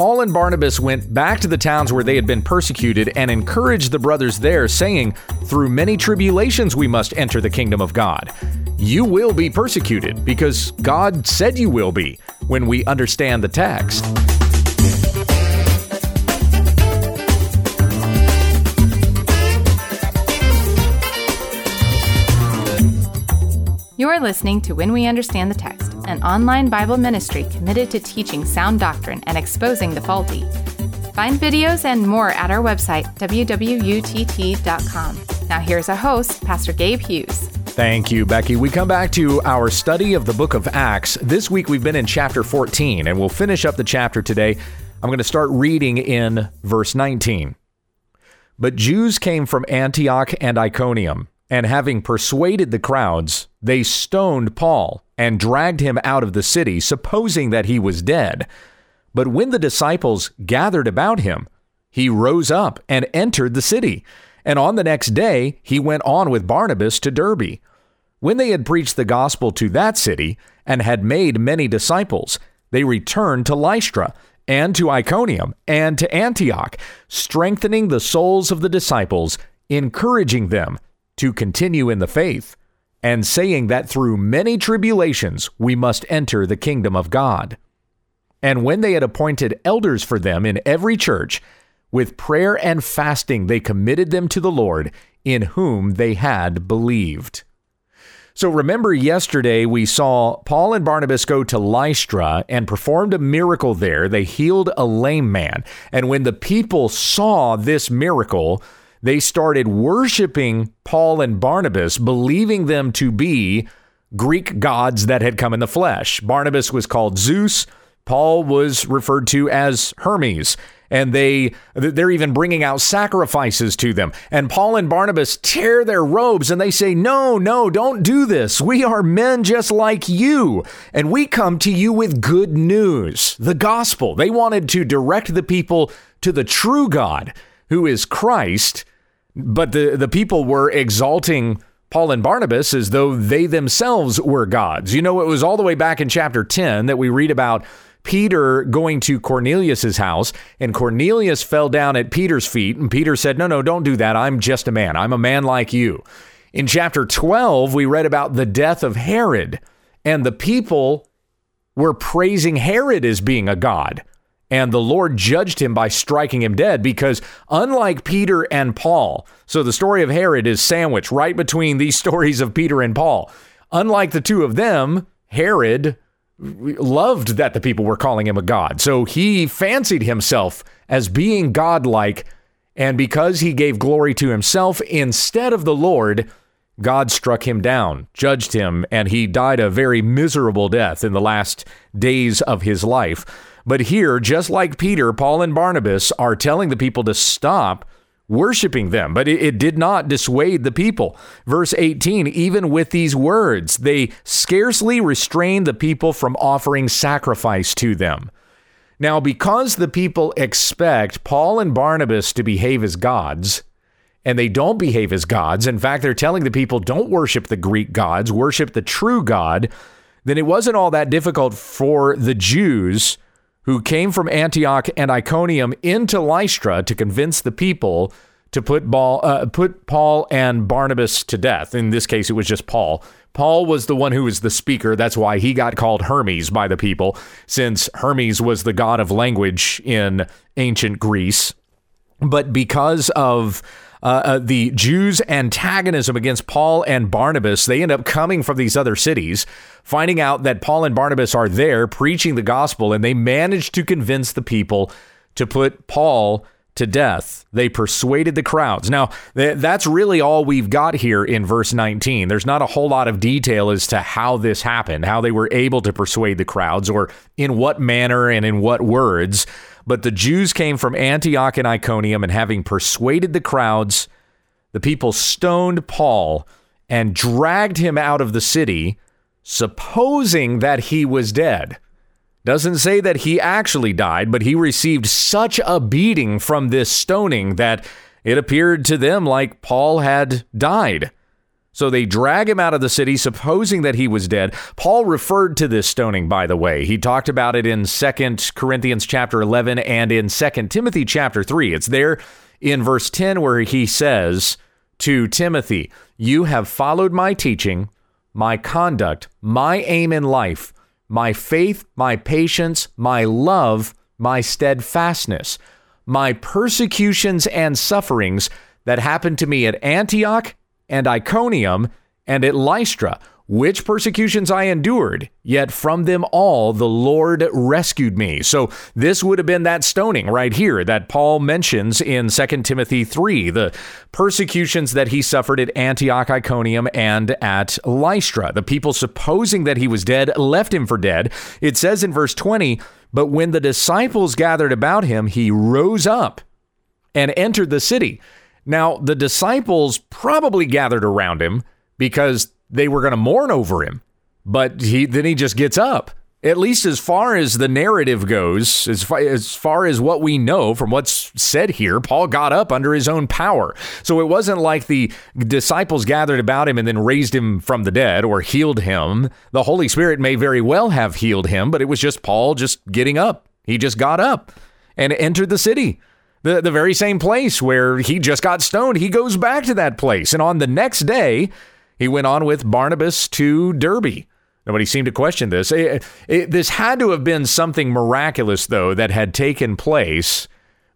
Paul and Barnabas went back to the towns where they had been persecuted and encouraged the brothers there, saying, Through many tribulations we must enter the kingdom of God. You will be persecuted because God said you will be when we understand the text. You are listening to When We Understand the Text, an online Bible ministry committed to teaching sound doctrine and exposing the faulty. Find videos and more at our website, www.utt.com. Now, here's our host, Pastor Gabe Hughes. Thank you, Becky. We come back to our study of the book of Acts. This week we've been in chapter 14, and we'll finish up the chapter today. I'm going to start reading in verse 19. But Jews came from Antioch and Iconium and having persuaded the crowds, they stoned Paul and dragged him out of the city, supposing that he was dead. But when the disciples gathered about him, he rose up and entered the city. And on the next day, he went on with Barnabas to Derbe. When they had preached the gospel to that city and had made many disciples, they returned to Lystra and to Iconium and to Antioch, strengthening the souls of the disciples, encouraging them to continue in the faith, and saying that through many tribulations we must enter the kingdom of God. And when they had appointed elders for them in every church, with prayer and fasting they committed them to the Lord, in whom they had believed. So remember, yesterday we saw Paul and Barnabas go to Lystra and performed a miracle there. They healed a lame man. And when the people saw this miracle, they started worshiping Paul and Barnabas, believing them to be Greek gods that had come in the flesh. Barnabas was called Zeus, Paul was referred to as Hermes and they they're even bringing out sacrifices to them. And Paul and Barnabas tear their robes and they say, "No, no, don't do this. We are men just like you, and we come to you with good news, the gospel." They wanted to direct the people to the true God, who is Christ, but the, the people were exalting Paul and Barnabas as though they themselves were gods. You know, it was all the way back in chapter 10 that we read about Peter going to Cornelius's house, and Cornelius fell down at Peter's feet, and Peter said, No, no, don't do that. I'm just a man. I'm a man like you. In chapter 12, we read about the death of Herod, and the people were praising Herod as being a god and the Lord judged him by striking him dead because, unlike Peter and Paul, so the story of Herod is sandwiched right between these stories of Peter and Paul. Unlike the two of them, Herod loved that the people were calling him a god. So he fancied himself as being godlike. And because he gave glory to himself instead of the Lord, God struck him down, judged him, and he died a very miserable death in the last days of his life. But here, just like Peter, Paul and Barnabas are telling the people to stop worshiping them, but it, it, did not dissuade the people. Verse 18, even with these words, they scarcely restrained the people from offering sacrifice to them. Now, because the people expect Paul and Barnabas to behave as gods, and they don't behave as gods, in fact, they're telling the people, don't worship the Greek gods, worship the true God, then it wasn't all that difficult for the Jews who came from Antioch and Iconium into Lystra to convince the people to put, Paul, uh, put Paul and Barnabas to death. In this case, it was just Paul. Paul was the one who was the speaker. That's why he got called Hermes by the people, since Hermes was the god of language in ancient Greece. But because of uh, uh, the Jews' antagonism against Paul and Barnabas, they end up coming from these other cities, finding out that Paul and Barnabas are there preaching the gospel, and they manage to convince the people to put Paul to death. They persuaded the crowds. Now, th- that's really all we've got here in verse 19. There's not a whole lot of detail as to how this happened, how they were able to persuade the crowds, or in what manner and in what words. But the Jews came from Antioch and Iconium, and having persuaded the crowds, the people stoned Paul and dragged him out of the city, supposing that he was dead. Doesn't say that he actually died, but he received such a beating from this stoning that it appeared to them like Paul had died. So they drag him out of the city, supposing that he was dead. Paul referred to this stoning, by the way. He talked about it in 2 Corinthians chapter 11 and in 2 Timothy chapter 3. It's there in verse 10 where he says to Timothy, You have followed my teaching, my conduct, my aim in life, my faith, my patience, my love, my steadfastness, my persecutions and sufferings that happened to me at Antioch and Iconium and at Lystra, which persecutions I endured, yet from them all the Lord rescued me. So this would have been that stoning right here that Paul mentions in 2 Timothy 3, the persecutions that he suffered at Antioch, Iconium, and at Lystra. The people supposing that he was dead left him for dead. It says in verse 20, but when the disciples gathered about him, he rose up and entered the city. Now, the disciples probably gathered around him because they were going to mourn over him, but he then he just gets up. At least as far as the narrative goes, as far, as far as what we know from what's said here, Paul got up under his own power. So it wasn't like the disciples gathered about him and then raised him from the dead or healed him. The Holy Spirit may very well have healed him, but it was just Paul just getting up. He just got up and entered the city the, the very same place where he just got stoned. He goes back to that place. And on the next day, he went on with Barnabas to Derbe. Nobody seemed to question this. It, it, this had to have been something miraculous, though, that had taken place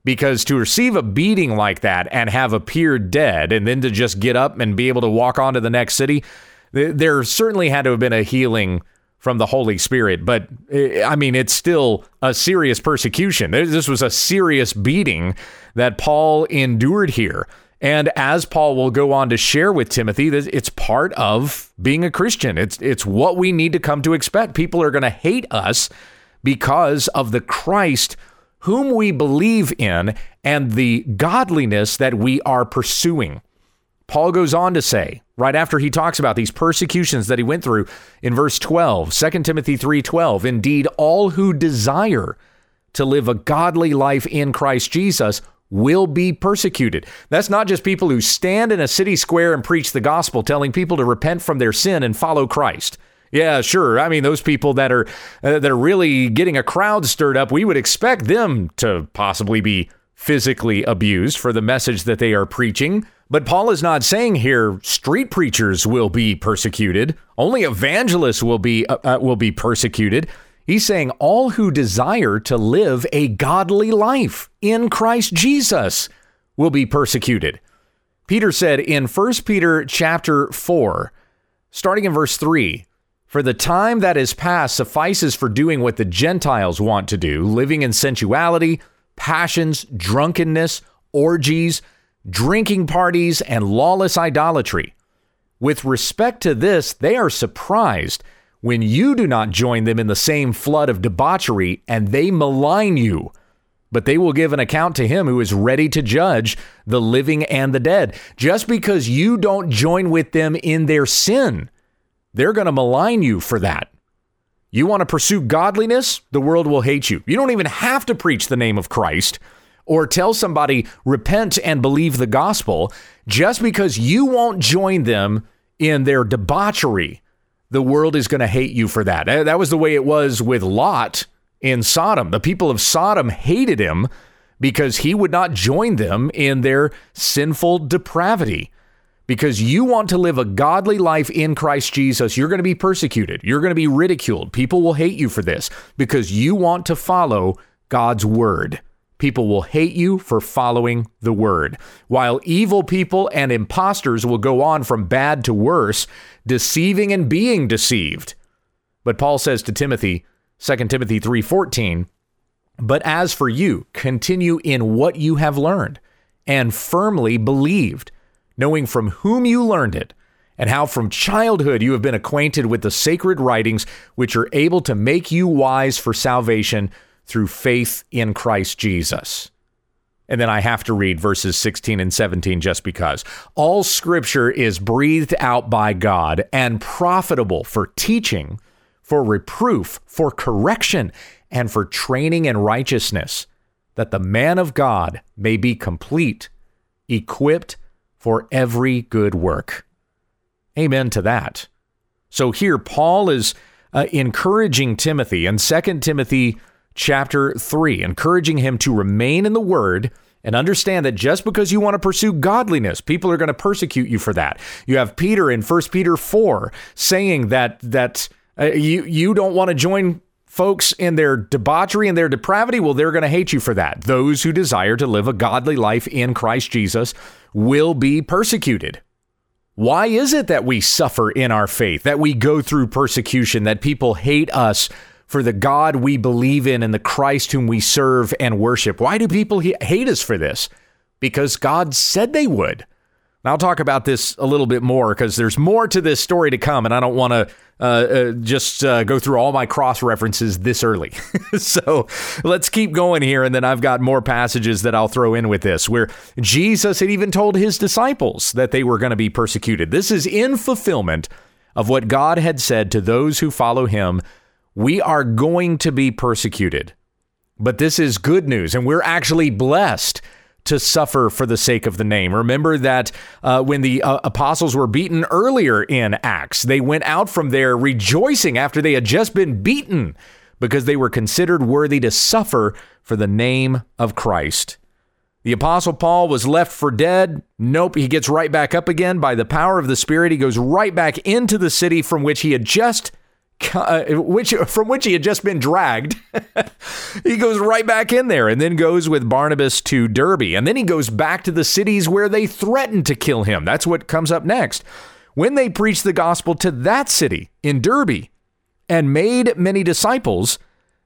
because to receive a beating like that and have appeared dead and then to just get up and be able to walk on to the next city, there certainly had to have been a healing from the Holy Spirit. But eh, I mean, it's still a serious persecution. This was a serious beating that Paul endured here. And as Paul will go on to share with Timothy, it's part of being a Christian. It's it's what we need to come to expect. People are going to hate us because of the Christ whom we believe in and the godliness that we are pursuing. Paul goes on to say, right after he talks about these persecutions that he went through in verse 12, 2 Timothy 3:12, indeed all who desire to live a godly life in Christ Jesus will be persecuted. That's not just people who stand in a city square and preach the gospel telling people to repent from their sin and follow Christ. Yeah, sure. I mean, those people that are uh, that are really getting a crowd stirred up, we would expect them to possibly be physically abused for the message that they are preaching. But Paul is not saying here street preachers will be persecuted. Only evangelists will be uh, uh, will be persecuted. He's saying all who desire to live a godly life in Christ Jesus will be persecuted. Peter said in 1 Peter chapter 4, starting in verse 3, for the time that is past suffices for doing what the Gentiles want to do, living in sensuality, passions, drunkenness, orgies, drinking parties, and lawless idolatry. With respect to this, they are surprised when you do not join them in the same flood of debauchery and they malign you. But they will give an account to him who is ready to judge the living and the dead. Just because you don't join with them in their sin, they're going to malign you for that. You want to pursue godliness? The world will hate you. You don't even have to preach the name of Christ or tell somebody, repent and believe the gospel, just because you won't join them in their debauchery. The world is going to hate you for that. Eh, that was the way it was with Lot in Sodom. The people of Sodom hated him because he would not join them in their sinful depravity because you want to live a godly life in Christ Jesus, you're going to be persecuted. You're going to be ridiculed. People will hate you for this because you want to follow God's word. People will hate you for following the word. While evil people and impostors will go on from bad to worse, deceiving and being deceived. But Paul says to Timothy, 2 Timothy 3:14, "But as for you, continue in what you have learned and firmly believed." knowing from whom you learned it, and how from childhood you have been acquainted with the sacred writings which are able to make you wise for salvation through faith in Christ Jesus. And then I have to read verses 16 and 17 just because. All scripture is breathed out by God and profitable for teaching, for reproof, for correction, and for training in righteousness, that the man of God may be complete, equipped for every good work. Amen to that. So here, Paul is uh, encouraging Timothy in 2 Timothy chapter 3, encouraging him to remain in the word and understand that just because you want to pursue godliness, people are going to persecute you for that. You have Peter in 1 Peter 4 saying that that uh, you you don't want to join folks in their debauchery and their depravity, well, they're going to hate you for that. Those who desire to live a godly life in Christ Jesus will be persecuted. Why is it that we suffer in our faith, that we go through persecution, that people hate us for the God we believe in and the Christ whom we serve and worship? Why do people hate us for this? Because God said they would. And I'll talk about this a little bit more because there's more to this story to come, and I don't want to uh, uh, just uh, go through all my cross references this early. so let's keep going here. And then I've got more passages that I'll throw in with this where Jesus had even told his disciples that they were going to be persecuted. This is in fulfillment of what God had said to those who follow him. We are going to be persecuted. But this is good news, and we're actually blessed to suffer for the sake of the name. Remember that uh, when the uh, apostles were beaten earlier in Acts, they went out from there rejoicing after they had just been beaten because they were considered worthy to suffer for the name of Christ. The apostle Paul was left for dead. Nope, he gets right back up again by the power of the Spirit. He goes right back into the city from which he had just uh, which from which he had just been dragged. he goes right back in there and then goes with Barnabas to Derbe And then he goes back to the cities where they threatened to kill him. That's what comes up next. When they preached the gospel to that city in Derbe and made many disciples,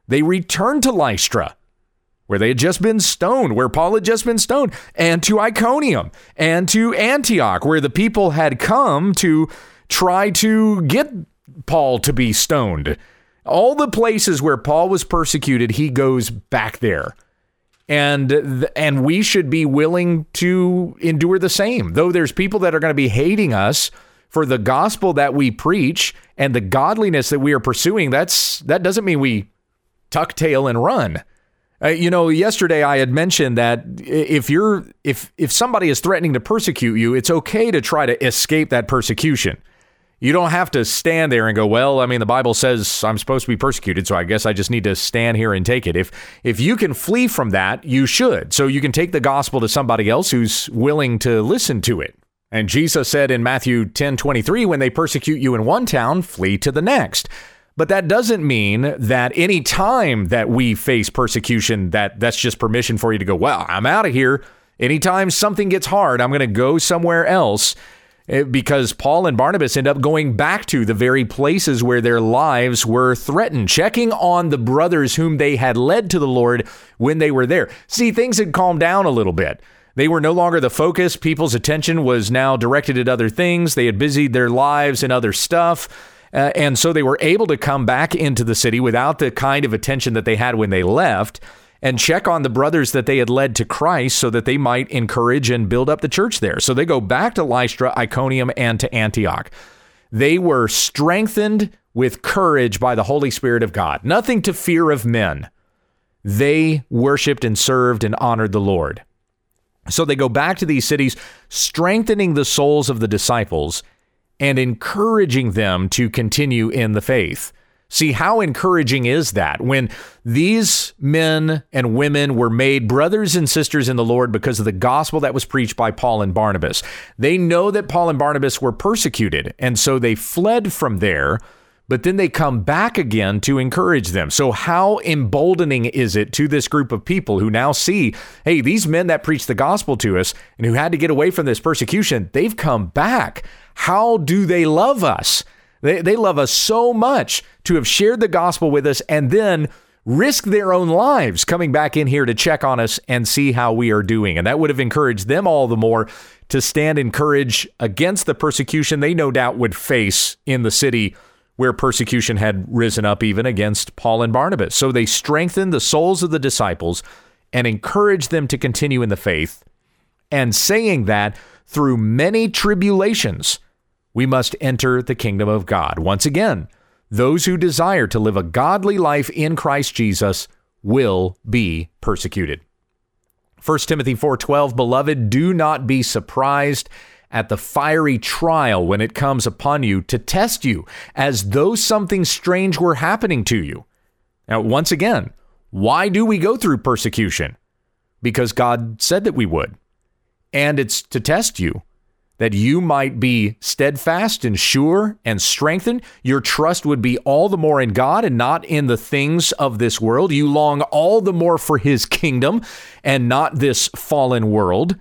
they returned to Lystra, where they had just been stoned, where Paul had just been stoned, and to Iconium and to Antioch, where the people had come to try to get Paul to be stoned. All the places where Paul was persecuted, he goes back there. And and we should be willing to endure the same. Though there's people that are going to be hating us for the gospel that we preach and the godliness that we are pursuing, that's that doesn't mean we tuck tail and run. Uh, you know, yesterday I had mentioned that if you're if if somebody is threatening to persecute you, it's okay to try to escape that persecution. You don't have to stand there and go, well, I mean, the Bible says I'm supposed to be persecuted, so I guess I just need to stand here and take it. If if you can flee from that, you should. So you can take the gospel to somebody else who's willing to listen to it. And Jesus said in Matthew 10 23, when they persecute you in one town, flee to the next. But that doesn't mean that any time that we face persecution, that that's just permission for you to go, well, I'm out of here. Anytime something gets hard, I'm going to go somewhere else. Eh, because Paul and Barnabas end up going back to the very places where their lives were threatened, checking on the brothers whom they had led to the Lord when they were there. See, things had calmed down a little bit. They were no longer the focus. People's attention was now directed at other things. They had busied their lives in other stuff. Uh, and so they were able to come back into the city without the kind of attention that they had when they left and check on the brothers that they had led to Christ so that they might encourage and build up the church there. So they go back to Lystra, Iconium, and to Antioch. They were strengthened with courage by the Holy Spirit of God. Nothing to fear of men. They worshiped and served and honored the Lord. So they go back to these cities, strengthening the souls of the disciples and encouraging them to continue in the faith. See, how encouraging is that when these men and women were made brothers and sisters in the Lord because of the gospel that was preached by Paul and Barnabas? They know that Paul and Barnabas were persecuted, and so they fled from there, but then they come back again to encourage them. So, how emboldening is it to this group of people who now see, hey, these men that preached the gospel to us and who had to get away from this persecution, they've come back. How do they love us? They, they love us so much to have shared the gospel with us and then risk their own lives coming back in here to check on us and see how we are doing. And that would have encouraged them all the more to stand in courage against the persecution they no doubt would face in the city where persecution had risen up even against Paul and Barnabas. So they strengthened the souls of the disciples and encouraged them to continue in the faith. And saying that through many tribulations, we must enter the kingdom of God. Once again, those who desire to live a godly life in Christ Jesus will be persecuted. 1 Timothy 4:12 Beloved, do not be surprised at the fiery trial when it comes upon you to test you as though something strange were happening to you. Now, once again, why do we go through persecution? Because God said that we would. And it's to test you that you might be steadfast and sure and strengthened. Your trust would be all the more in God and not in the things of this world. You long all the more for his kingdom and not this fallen world.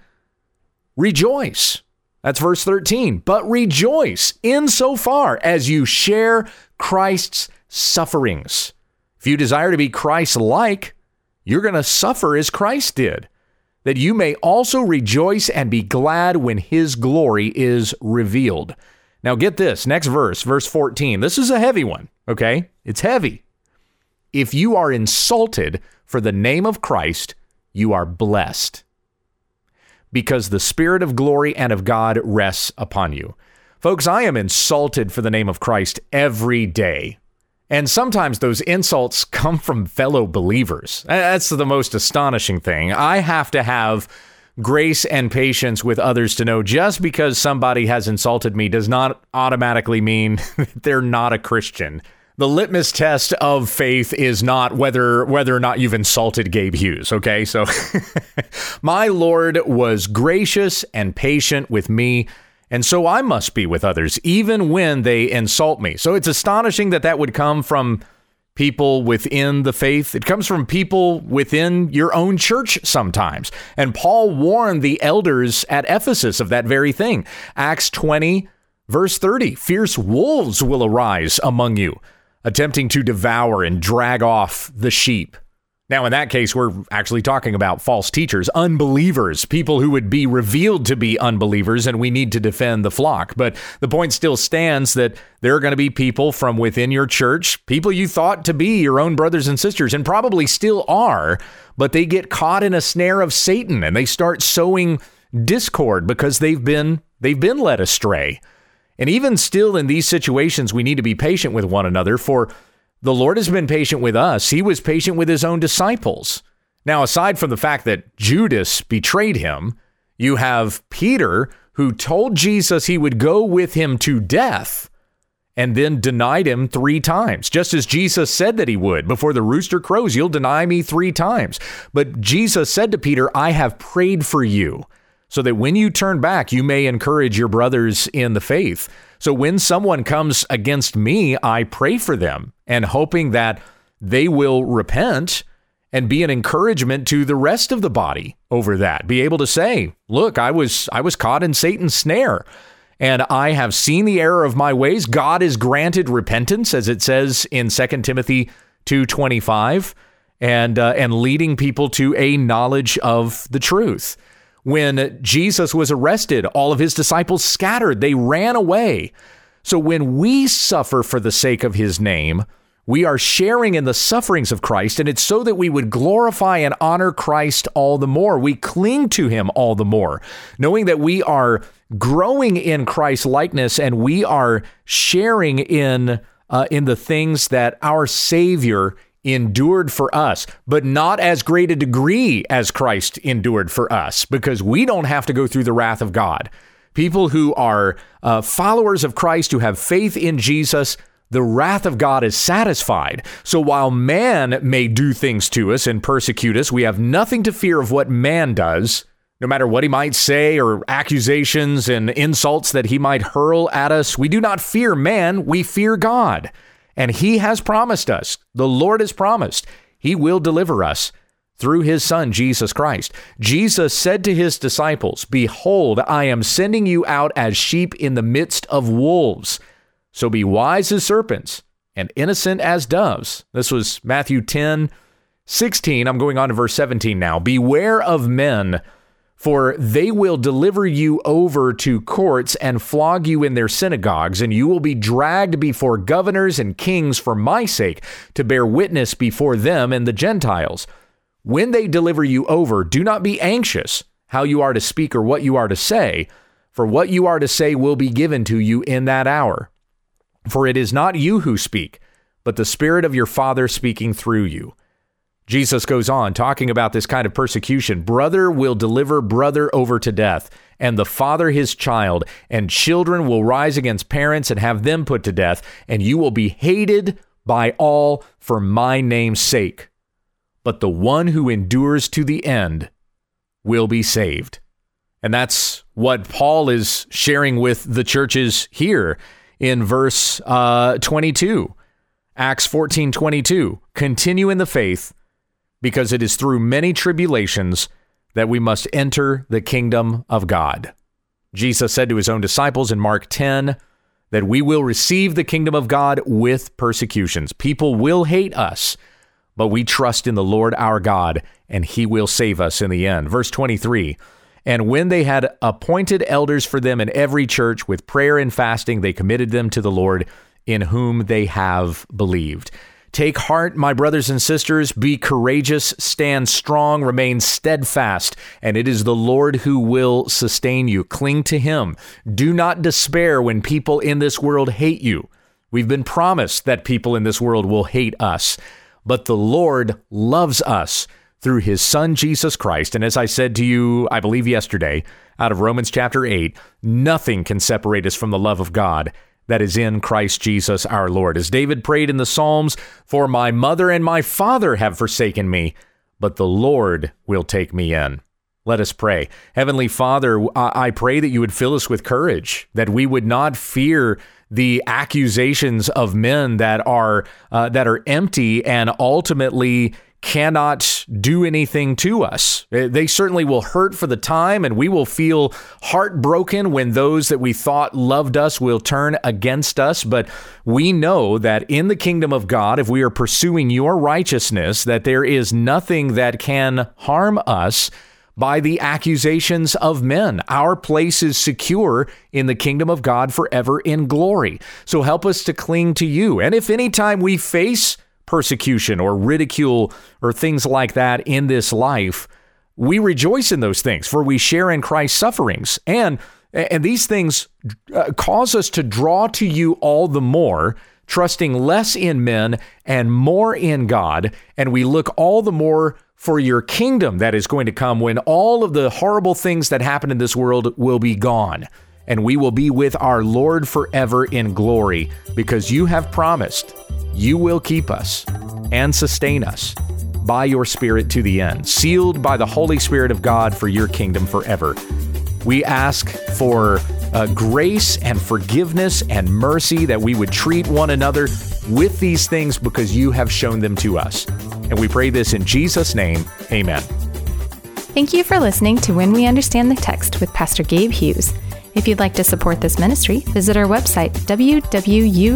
Rejoice. That's verse 13. But rejoice insofar as you share Christ's sufferings. If you desire to be Christ like, you're going to suffer as Christ did that you may also rejoice and be glad when his glory is revealed. Now, get this next verse, verse 14. This is a heavy one, okay? It's heavy. If you are insulted for the name of Christ, you are blessed because the Spirit of glory and of God rests upon you. Folks, I am insulted for the name of Christ every day. And sometimes those insults come from fellow believers. That's the most astonishing thing. I have to have grace and patience with others to know just because somebody has insulted me does not automatically mean they're not a Christian. The litmus test of faith is not whether whether or not you've insulted Gabe Hughes, okay? So my Lord was gracious and patient with me and so I must be with others, even when they insult me. So it's astonishing that that would come from people within the faith. It comes from people within your own church sometimes. And Paul warned the elders at Ephesus of that very thing. Acts 20, verse 30 Fierce wolves will arise among you, attempting to devour and drag off the sheep. Now, in that case, we're actually talking about false teachers, unbelievers, people who would be revealed to be unbelievers, and we need to defend the flock. But the point still stands that there are going to be people from within your church, people you thought to be your own brothers and sisters, and probably still are, but they get caught in a snare of Satan and they start sowing discord because they've been they've been led astray. And even still in these situations, we need to be patient with one another for the Lord has been patient with us. He was patient with his own disciples. Now, aside from the fact that Judas betrayed him, you have Peter who told Jesus he would go with him to death and then denied him three times, just as Jesus said that he would. Before the rooster crows, you'll deny me three times. But Jesus said to Peter, I have prayed for you so that when you turn back, you may encourage your brothers in the faith. So when someone comes against me, I pray for them and hoping that they will repent and be an encouragement to the rest of the body over that. Be able to say, "Look, I was I was caught in Satan's snare." And I have seen the error of my ways. God has granted repentance, as it says in 2 Timothy 2.25, and, uh, and leading people to a knowledge of the truth. When Jesus was arrested, all of his disciples scattered, they ran away. So when we suffer for the sake of his name, we are sharing in the sufferings of Christ, and it's so that we would glorify and honor Christ all the more. We cling to him all the more, knowing that we are growing in Christ's likeness and we are sharing in uh, in the things that our Savior endured for us, but not as great a degree as Christ endured for us, because we don't have to go through the wrath of God. People who are uh, followers of Christ, who have faith in Jesus, the wrath of God is satisfied. So while man may do things to us and persecute us, we have nothing to fear of what man does, no matter what he might say or accusations and insults that he might hurl at us. We do not fear man, we fear God. And he has promised us, the Lord has promised, he will deliver us through his son, Jesus Christ. Jesus said to his disciples, Behold, I am sending you out as sheep in the midst of wolves. So be wise as serpents and innocent as doves. This was Matthew 10, 16. I'm going on to verse 17 now. Beware of men for they will deliver you over to courts and flog you in their synagogues, and you will be dragged before governors and kings for my sake to bear witness before them and the Gentiles. When they deliver you over, do not be anxious how you are to speak or what you are to say, for what you are to say will be given to you in that hour. For it is not you who speak, but the Spirit of your Father speaking through you. Jesus goes on talking about this kind of persecution. Brother will deliver brother over to death, and the father his child, and children will rise against parents and have them put to death, and you will be hated by all for my name's sake. But the one who endures to the end will be saved. And that's what Paul is sharing with the churches here in verse uh, 22. Acts 14 22. Continue in the faith, because it is through many tribulations that we must enter the kingdom of God. Jesus said to his own disciples in Mark 10 that we will receive the kingdom of God with persecutions. People will hate us, but we trust in the Lord our God, and he will save us in the end. Verse 23 And when they had appointed elders for them in every church with prayer and fasting, they committed them to the Lord in whom they have believed. Take heart, my brothers and sisters. Be courageous, stand strong, remain steadfast, and it is the Lord who will sustain you. Cling to Him. Do not despair when people in this world hate you. We've been promised that people in this world will hate us, but the Lord loves us through His Son, Jesus Christ. And as I said to you, I believe yesterday, out of Romans chapter 8, nothing can separate us from the love of God that is in Christ Jesus our Lord. As David prayed in the Psalms, For my mother and my father have forsaken me, but the Lord will take me in. Let us pray. Heavenly Father, I pray that you would fill us with courage, that we would not fear the accusations of men that are uh, that are empty and ultimately cannot do anything to us. They certainly will hurt for the time, and we will feel heartbroken when those that we thought loved us will turn against us. But we know that in the kingdom of God, if we are pursuing your righteousness, that there is nothing that can harm us by the accusations of men. Our place is secure in the kingdom of God forever in glory. So help us to cling to you. And if any time we face persecution or ridicule or things like that in this life, we rejoice in those things, for we share in Christ's sufferings. And and these things uh, cause us to draw to you all the more, trusting less in men and more in God, and we look all the more for your kingdom that is going to come when all of the horrible things that happen in this world will be gone and we will be with our Lord forever in glory because you have promised you will keep us and sustain us by your Spirit to the end, sealed by the Holy Spirit of God for your kingdom forever. We ask for uh, grace and forgiveness and mercy that we would treat one another with these things because you have shown them to us. And we pray this in Jesus' name. Amen. Thank you for listening to When We Understand the Text with Pastor Gabe Hughes. If you'd like to support this ministry, visit our website, wwutt.com,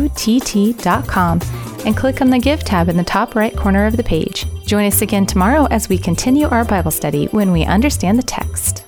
and click on the Give tab in the top right corner of the page. Join us again tomorrow as we continue our Bible study when we understand the text.